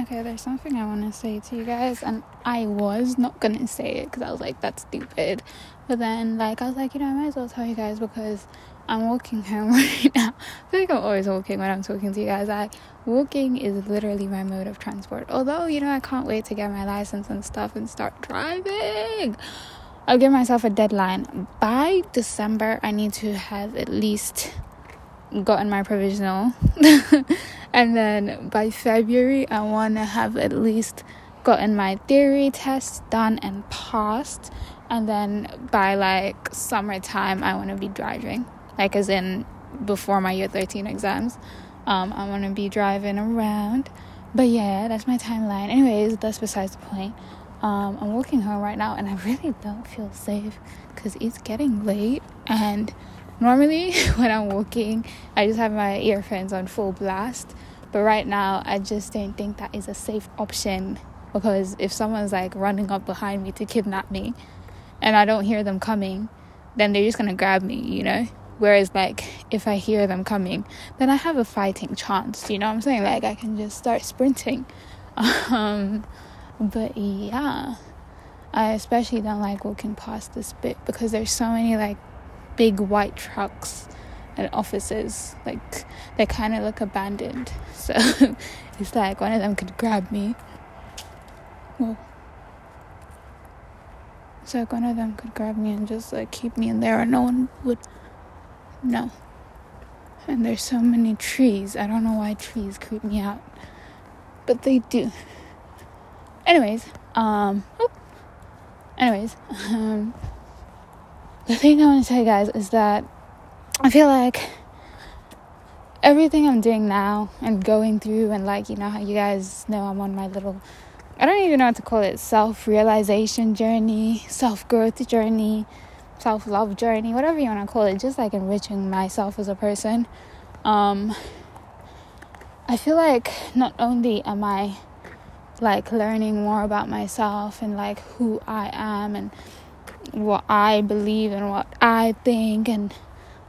Okay, there's something I want to say to you guys, and I was not gonna say it because I was like, that's stupid. But then, like, I was like, you know, I might as well tell you guys because I'm walking home right now. I feel like I'm always walking when I'm talking to you guys. Like, walking is literally my mode of transport. Although, you know, I can't wait to get my license and stuff and start driving. I'll give myself a deadline. By December, I need to have at least gotten my provisional. and then by February, I want to have at least gotten my theory tests done and passed. And then by like summertime, I want to be driving, like as in before my year 13 exams. Um, I want to be driving around. But yeah, that's my timeline. Anyways, that's besides the point. Um, I'm walking home right now and I really don't feel safe because it's getting late and Normally, when I'm walking, I just have my earphones on full blast. But right now, I just don't think that is a safe option because if someone's like running up behind me to kidnap me and I don't hear them coming, then they're just gonna grab me, you know? Whereas, like, if I hear them coming, then I have a fighting chance, you know what I'm saying? Like, I can just start sprinting. Um, but yeah, I especially don't like walking past this bit because there's so many like big white trucks and offices. Like they kind of look abandoned. So it's like one of them could grab me. Well, so like one of them could grab me and just like keep me in there, and no one would know. And there's so many trees. I don't know why trees creep me out, but they do. Anyways, um, oh. anyways, um the thing I want to tell you guys is that I feel like everything I'm doing now and going through, and like, you know, how you guys know I'm on my little, I don't even know what to call it, self realization journey, self growth journey, self love journey, whatever you want to call it, just like enriching myself as a person. Um, I feel like not only am I like learning more about myself and like who I am and what I believe and what I think and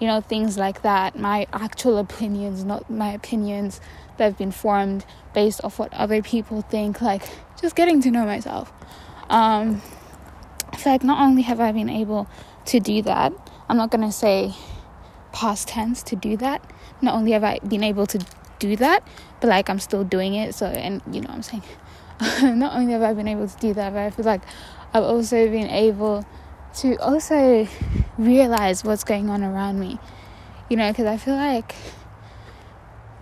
you know things like that. My actual opinions not my opinions that have been formed based off what other people think like just getting to know myself. Um feel like not only have I been able to do that I'm not going to say past tense to do that. Not only have I been able to do that but like I'm still doing it so and you know what I'm saying? Not only have I been able to do that but I feel like I've also been able to also realize what's going on around me. You know, because I feel like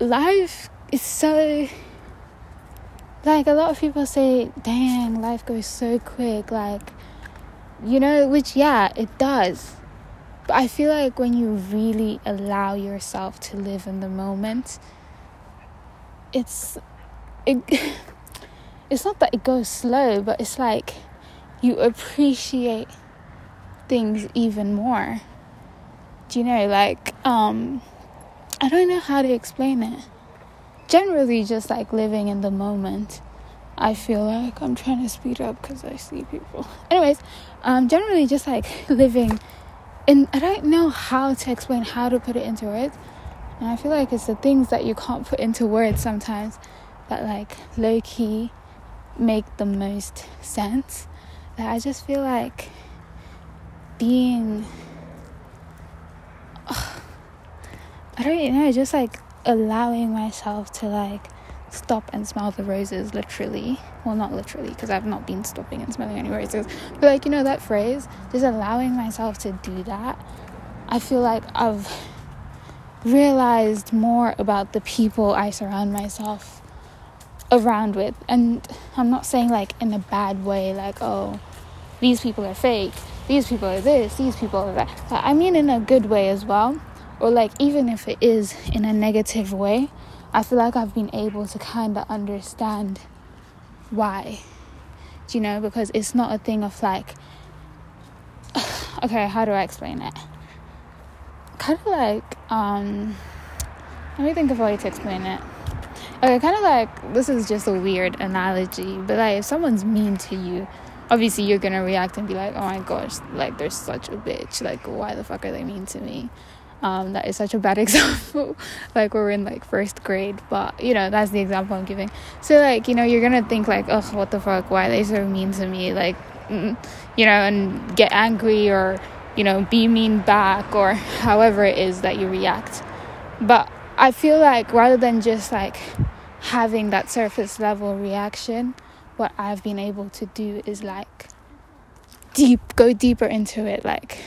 life is so. Like, a lot of people say, dang, life goes so quick. Like, you know, which, yeah, it does. But I feel like when you really allow yourself to live in the moment, it's. It, it's not that it goes slow, but it's like you appreciate things even more. Do you know, like, um, I don't know how to explain it. Generally, just like living in the moment. I feel like I'm trying to speed up because I see people. Anyways, um, generally just like living in. I don't know how to explain how to put it into words, and I feel like it's the things that you can't put into words sometimes that like low key make the most sense. That I just feel like being I don't know, just like allowing myself to like stop and smell the roses literally. Well, not literally because I've not been stopping and smelling any roses. But like, you know, that phrase, just allowing myself to do that. I feel like I've realized more about the people I surround myself around with. And I'm not saying like in a bad way, like, oh, these people are fake these people are this, these people are that. I mean, in a good way as well, or like even if it is in a negative way, I feel like I've been able to kind of understand why. Do you know? Because it's not a thing of like, okay, how do I explain it? Kind of like, um, let me think of a way to explain it. Okay, kind of like this is just a weird analogy, but like if someone's mean to you, obviously you're gonna react and be like, oh my gosh, like they're such a bitch. Like, why the fuck are they mean to me? Um, that is such a bad example. like we're in like first grade, but you know that's the example I'm giving. So like you know you're gonna think like, oh, what the fuck? Why they so mean to me? Like, mm, you know, and get angry or you know be mean back or however it is that you react. But I feel like rather than just like having that surface level reaction, what I've been able to do is like deep go deeper into it like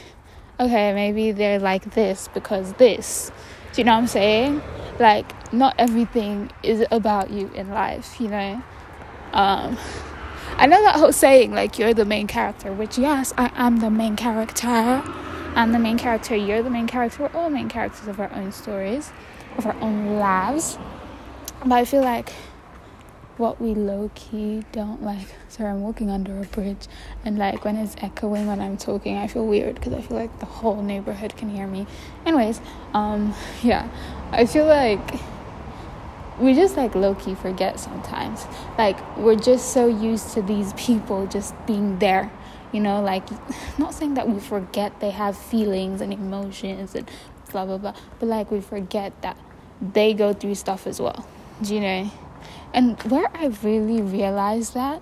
okay maybe they're like this because this. Do you know what i'm saying? Like not everything is about you in life you know? Um i know that whole saying like you're the main character which yes i am the main character. I'm the main character you're the main character we're all main characters of our own stories of our own lives. But i feel like what we low key don't like. Sorry, I'm walking under a bridge, and like when it's echoing when I'm talking, I feel weird because I feel like the whole neighborhood can hear me. Anyways, um, yeah, I feel like we just like low key forget sometimes. Like we're just so used to these people just being there. You know, like not saying that we forget they have feelings and emotions and blah blah blah, but like we forget that they go through stuff as well. Do you know? And where I really realized that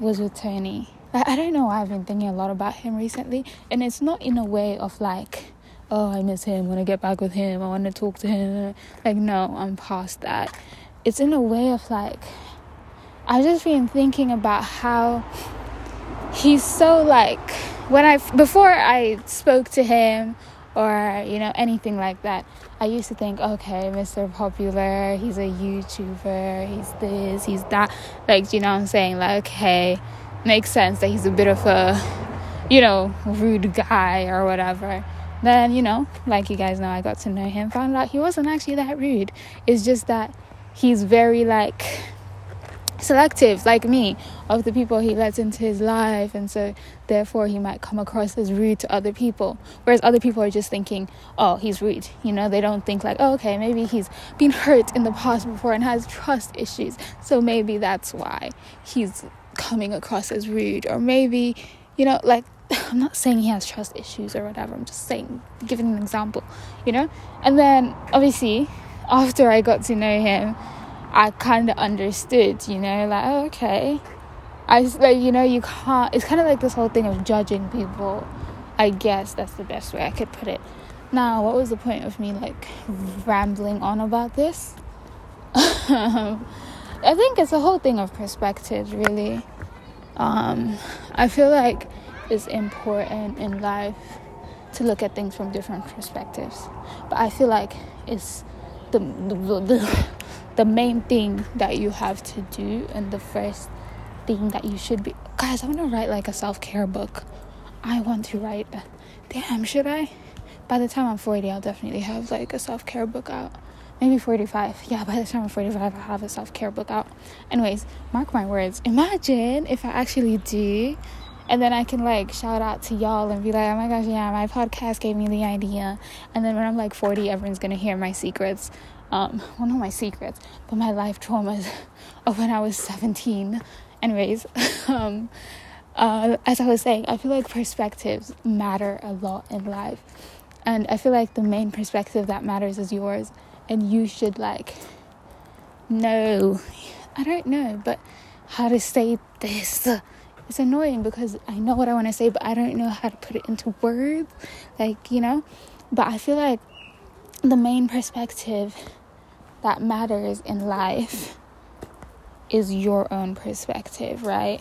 was with Tony. I don't know I've been thinking a lot about him recently, and it's not in a way of like, oh, I miss him, I want to get back with him, I want to talk to him. Like, no, I'm past that. It's in a way of like, I've just been thinking about how he's so like, when I, before I spoke to him or, you know, anything like that, I used to think, okay, Mr. Popular, he's a YouTuber, he's this, he's that. Like, you know what I'm saying? Like, okay, makes sense that he's a bit of a, you know, rude guy or whatever. Then, you know, like you guys know, I got to know him, found out he wasn't actually that rude. It's just that he's very, like, selective like me of the people he lets into his life and so therefore he might come across as rude to other people. Whereas other people are just thinking oh he's rude you know? They don't think like oh, okay maybe he's been hurt in the past before and has trust issues. So maybe that's why he's coming across as rude. Or maybe you know like I'm not saying he has trust issues or whatever I'm just saying giving an example you know? And then obviously after I got to know him I kind of understood, you know, like, oh, okay. I like, you know, you can't, it's kind of like this whole thing of judging people. I guess that's the best way I could put it. Now, what was the point of me like rambling on about this? I think it's a whole thing of perspective, really. Um, I feel like it's important in life to look at things from different perspectives, but I feel like it's the, the, the the main thing that you have to do and the first thing that you should be guys i want to write like a self-care book. I want to write damn should i? By the time i'm 40 i'll definitely have like a self-care book out. Maybe 45 yeah by the time i'm 45 i'll have a self-care book out. Anyways mark my words. Imagine if i actually do and then I can like shout out to y'all and be like, oh my gosh, yeah, my podcast gave me the idea. And then when I'm like 40, everyone's gonna hear my secrets um, well, not my secrets, but my life traumas of when I was 17. Anyways, um, uh, as I was saying, I feel like perspectives matter a lot in life. And I feel like the main perspective that matters is yours. And you should, like, know, I don't know, but how to say this. It's annoying because I know what I want to say, but I don't know how to put it into words. Like, you know? But I feel like the main perspective that matters in life is your own perspective, right?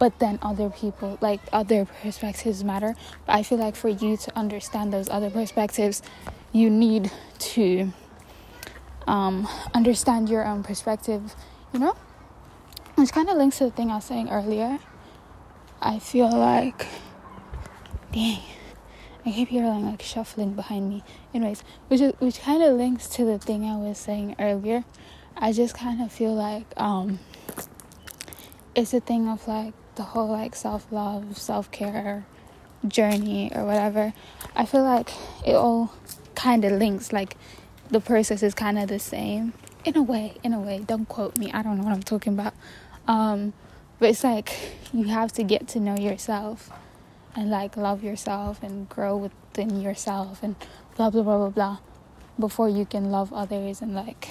But then other people, like other perspectives matter. But I feel like for you to understand those other perspectives, you need to um, understand your own perspective, you know? Which kind of links to the thing I was saying earlier. I feel like, dang, I keep hearing like shuffling behind me. Anyways, which is, which kind of links to the thing I was saying earlier. I just kind of feel like um, it's a thing of like the whole like self love, self care journey or whatever. I feel like it all kind of links. Like the process is kind of the same in a way. In a way, don't quote me. I don't know what I'm talking about. Um, but it's like you have to get to know yourself and like love yourself and grow within yourself and blah blah blah blah blah before you can love others and like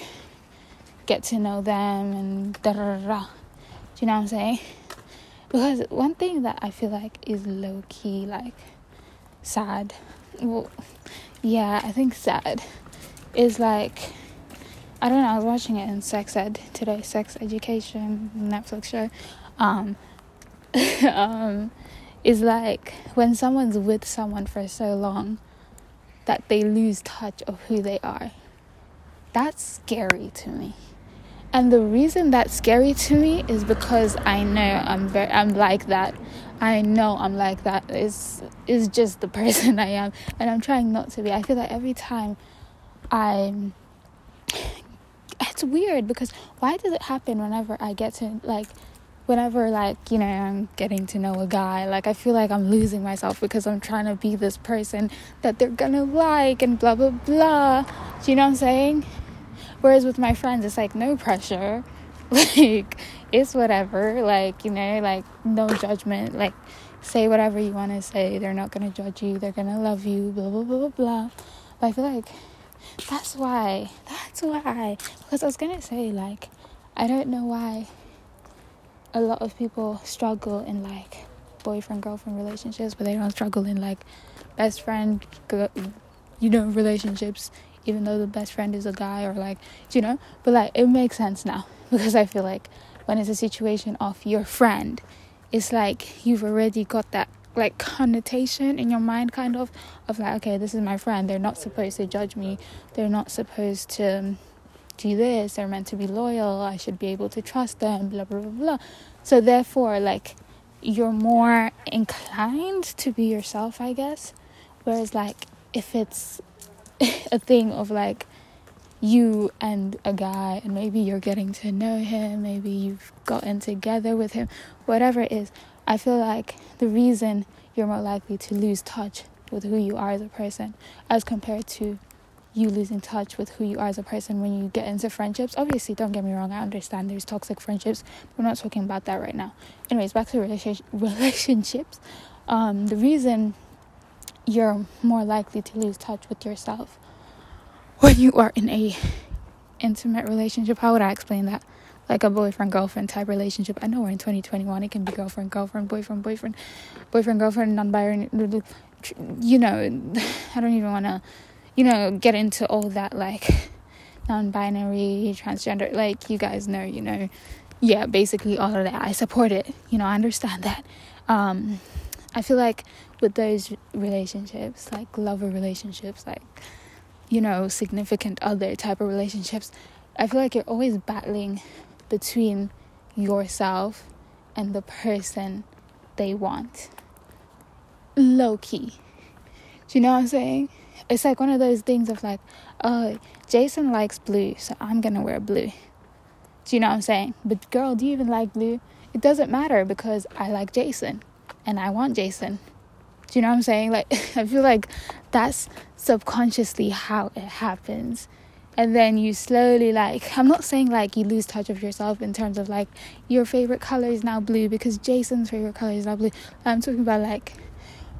get to know them and da da da. Do you know what I'm saying? Because one thing that I feel like is low key like sad. Well, yeah, I think sad is like I don't know. I was watching it in Sex Ed today, Sex Education Netflix show. Um, um, is like when someone's with someone for so long that they lose touch of who they are. That's scary to me. And the reason that's scary to me is because I know I'm very I'm like that. I know I'm like that. Is just the person I am and I'm trying not to be. I feel like every time I'm it's weird because why does it happen whenever I get to like whenever like you know I'm getting to know a guy like I feel like I'm losing myself because I'm trying to be this person that they're gonna like and blah blah blah. Do you know what I'm saying? Whereas with my friends it's like no pressure. Like it's whatever. Like you know like no judgment. Like say whatever you want to say. They're not gonna judge you. They're gonna love you. Blah blah blah blah blah. But I feel like that's why. That's why. Because I was gonna say, like, I don't know why a lot of people struggle in like boyfriend girlfriend relationships, but they don't struggle in like best friend, you know, relationships. Even though the best friend is a guy, or like, you know, but like it makes sense now because I feel like when it's a situation of your friend, it's like you've already got that like connotation in your mind kind of of like okay this is my friend they're not supposed to judge me they're not supposed to do this they're meant to be loyal i should be able to trust them blah blah blah blah. So therefore like you're more inclined to be yourself i guess. Whereas like if it's a thing of like you and a guy and maybe you're getting to know him maybe you've gotten together with him whatever it is I feel like the reason you're more likely to lose touch with who you are as a person as compared to you losing touch with who you are as a person when you get into friendships. Obviously, don't get me wrong, I understand there's toxic friendships. We're not talking about that right now. Anyways, back to relationships. Um, the reason you're more likely to lose touch with yourself when you are in a intimate relationship. How would I explain that? like a boyfriend girlfriend type relationship. I know we're in 2021. It can be girlfriend girlfriend boyfriend boyfriend boyfriend girlfriend non-binary. You know, I don't even want to, you know, get into all that like non-binary transgender. Like you guys know, you know, yeah, basically all of that. I support it. You know, I understand that. Um, I feel like with those relationships, like lover relationships, like you know, significant other type of relationships, I feel like you're always battling between yourself and the person they want. Low key. Do you know what I'm saying? It's like one of those things of like, oh, Jason likes blue, so I'm gonna wear blue. Do you know what I'm saying? But girl, do you even like blue? It doesn't matter because I like Jason and I want Jason. Do you know what I'm saying? Like, I feel like that's subconsciously how it happens and then you slowly like i'm not saying like you lose touch of yourself in terms of like your favorite color is now blue because jason's favorite color is now blue i'm talking about like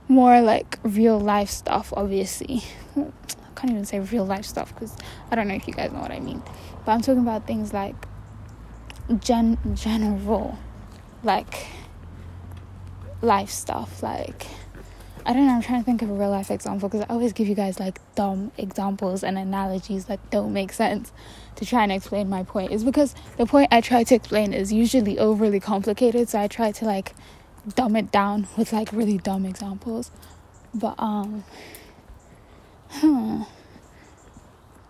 more like real life stuff obviously i can't even say real life stuff because i don't know if you guys know what i mean but i'm talking about things like gen general like life stuff like I don't know, I'm trying to think of a real life example because I always give you guys like dumb examples and analogies that don't make sense to try and explain my point. Is because the point I try to explain is usually overly complicated, so I try to like dumb it down with like really dumb examples. But um huh.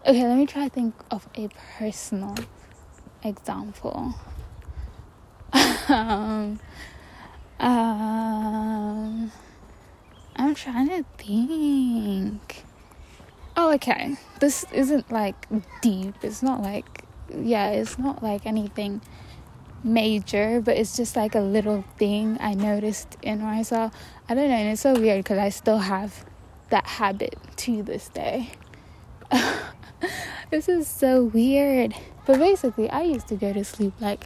Okay, let me try to think of a personal example. um um I'm trying to think. Oh, okay. This isn't like deep. It's not like, yeah, it's not like anything major, but it's just like a little thing I noticed in myself. I don't know, and it's so weird because I still have that habit to this day. this is so weird. But basically, I used to go to sleep like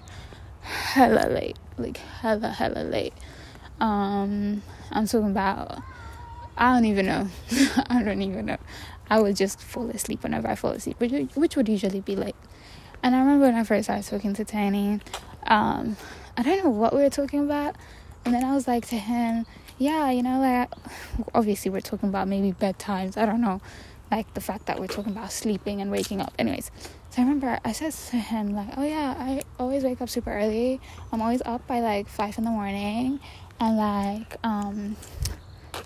hella late, like hella, hella late. Um, I'm talking about I don't even know. I don't even know. I would just fall asleep whenever I fall asleep, which, which would usually be late. And I remember when I first started talking to Tiny, um, I don't know what we were talking about. And then I was like to him, yeah, you know, like, obviously we're talking about maybe bedtimes. I don't know, like the fact that we're talking about sleeping and waking up. Anyways, so I remember I said to him, like, oh yeah, I always wake up super early. I'm always up by like five in the morning. And like, um,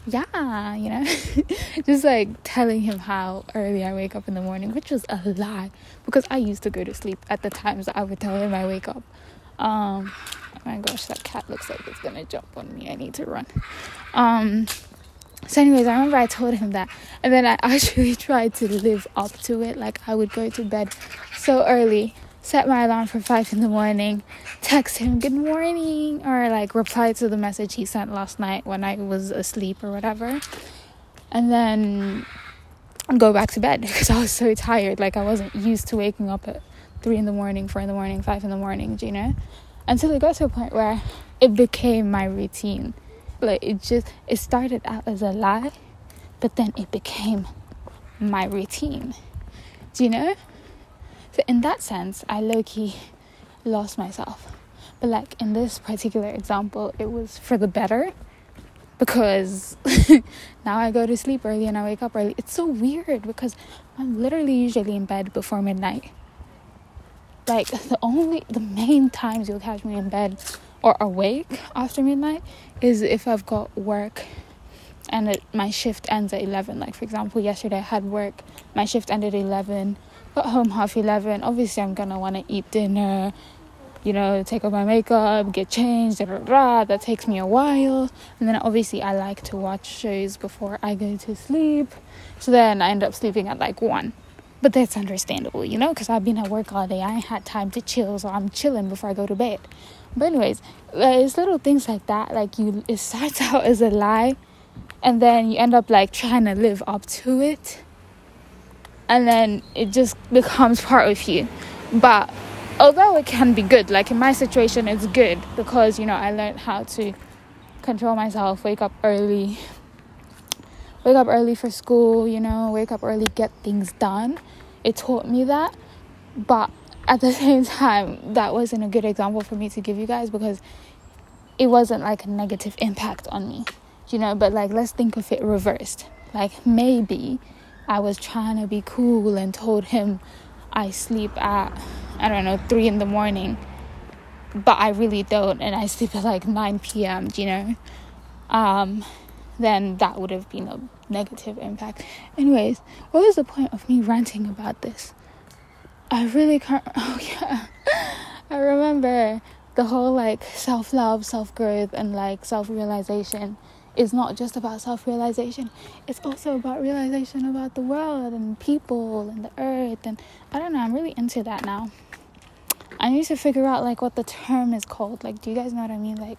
yeah, you know, just like telling him how early I wake up in the morning, which was a lie because I used to go to sleep at the times I would tell him I wake up. Um, oh my gosh, that cat looks like it's gonna jump on me. I need to run. Um, so, anyways, I remember I told him that, and then I actually tried to live up to it. Like, I would go to bed so early set my alarm for five in the morning, text him good morning, or like reply to the message he sent last night when I was asleep or whatever, and then go back to bed because I was so tired. Like I wasn't used to waking up at three in the morning, four in the morning, five in the morning, do you know, until it got to a point where it became my routine. Like it just it started out as a lie, but then it became my routine. Do you know? So in that sense, I low key lost myself. But like in this particular example, it was for the better because now I go to sleep early and I wake up early. It's so weird because I'm literally usually in bed before midnight. Like the only the main times you'll catch me in bed or awake after midnight is if I've got work and it, my shift ends at 11 like for example yesterday i had work my shift ended at 11 got home half 11 obviously i'm gonna want to eat dinner you know take off my makeup get changed da, da, da. that takes me a while. And then obviously i like to watch shows before i go to sleep. So then i end up sleeping at like 1 but that's understandable you know because i've been at work all day i ain't had time to chill so i'm chilling before i go to bed but anyways uh, it's little things like that like you it starts out as a lie and then you end up like trying to live up to it and then it just becomes part of you. But although it can be good, like in my situation, it's good because you know I learned how to control myself, wake up early, wake up early for school, you know, wake up early, get things done. It taught me that, but at the same time, that wasn't a good example for me to give you guys because it wasn't like a negative impact on me, you know. But like, let's think of it reversed. Like, maybe I was trying to be cool and told him I sleep at, I don't know, 3 in the morning. But I really don't, and I sleep at like 9 p.m., you know? Um, then that would have been a negative impact. Anyways, what was the point of me ranting about this? I really can't. Oh, yeah. I remember the whole like self love, self growth, and like self realization is not just about self realization, it's also about realization about the world and people and the earth. And I don't know, I'm really into that now. I need to figure out like what the term is called. Like, do you guys know what I mean? Like,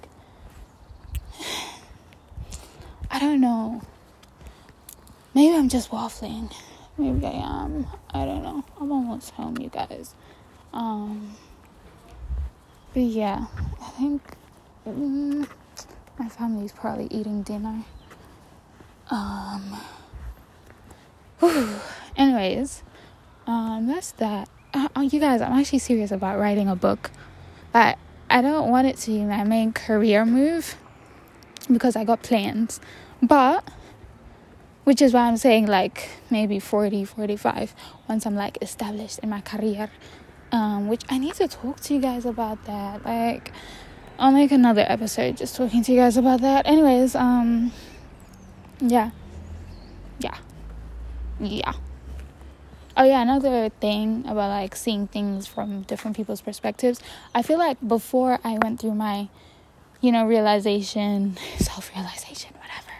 I don't know. Maybe I'm just waffling. Maybe I am. I don't know. I'm almost home, you guys. Um, but yeah, I think. Mm, my family's probably eating dinner. Um. Whew. Anyways, um, that's that. Uh, uh, you guys, I'm actually serious about writing a book, but I don't want it to be my main career move because I got plans. But which is why I'm saying like maybe 40, 45 once I'm like established in my career. Um, which I need to talk to you guys about that. Like I'll make another episode just talking to you guys about that. Anyways, um, yeah, yeah, yeah. Oh yeah, another thing about like seeing things from different people's perspectives. I feel like before I went through my, you know, realization, self realization, whatever.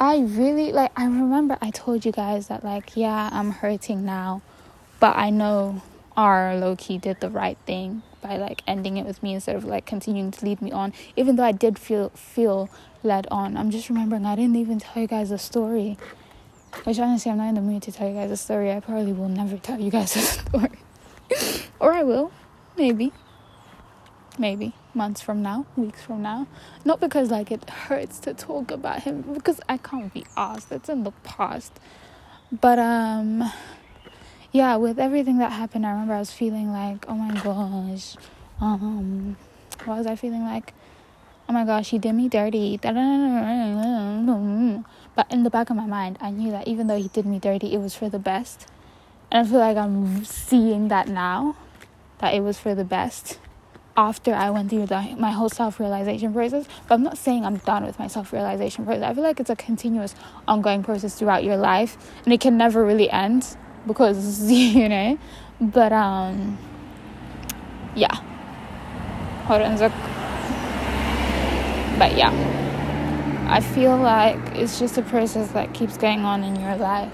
I really like. I remember I told you guys that like, yeah, I'm hurting now, but I know R low key did the right thing by like ending it with me instead of like continuing to lead me on even though i did feel feel led on. I'm just remembering i didn't even tell you guys a story. Which honestly i'm not in the mood to tell you guys a story. I probably will never tell you guys a story. Or i will. Maybe. Maybe months from now weeks from now not because like it hurts to talk about him because i can't be asked it's in the past But um yeah, with everything that happened, I remember I was feeling like, oh my gosh, um, what was I feeling like? Oh my gosh, he did me dirty. But in the back of my mind, I knew that even though he did me dirty, it was for the best. And I feel like I'm seeing that now, that it was for the best after I went through the, my whole self realization process. But I'm not saying I'm done with my self realization process. I feel like it's a continuous, ongoing process throughout your life, and it can never really end because you know. But um, yeah. Hold on, But yeah, I feel like it's just a process that keeps going on in your life.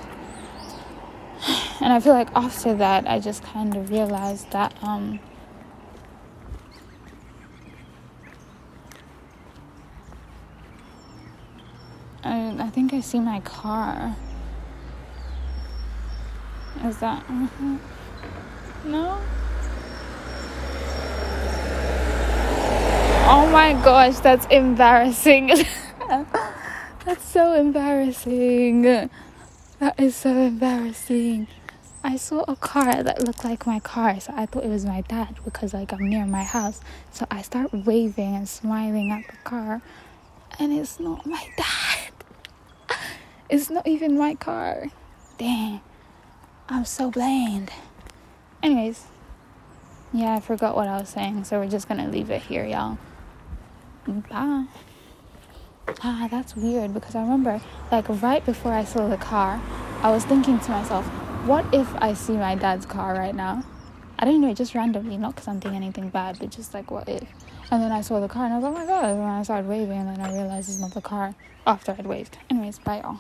And I feel like after that, I just kind of realized that um I, I think I see my car. Is that. Uh-huh. No? Oh my gosh, that's embarrassing. that's so embarrassing. That is so embarrassing. I saw a car that looked like my car, so I thought it was my dad because like I'm near my house. So I start waving and smiling at the car, and it's not my dad. It's not even my car. Dang. I'm so blind. Anyways, yeah, I forgot what I was saying, so we're just gonna leave it here, y'all. Bye. Ah, that's weird because I remember, like, right before I saw the car, I was thinking to myself, what if I see my dad's car right now? I don't know, just randomly, not because I'm doing anything bad, but just like, what if? And then I saw the car and I was like, oh my god. And I started waving and then I realized it's not the car after I'd waved. Anyways, bye y'all.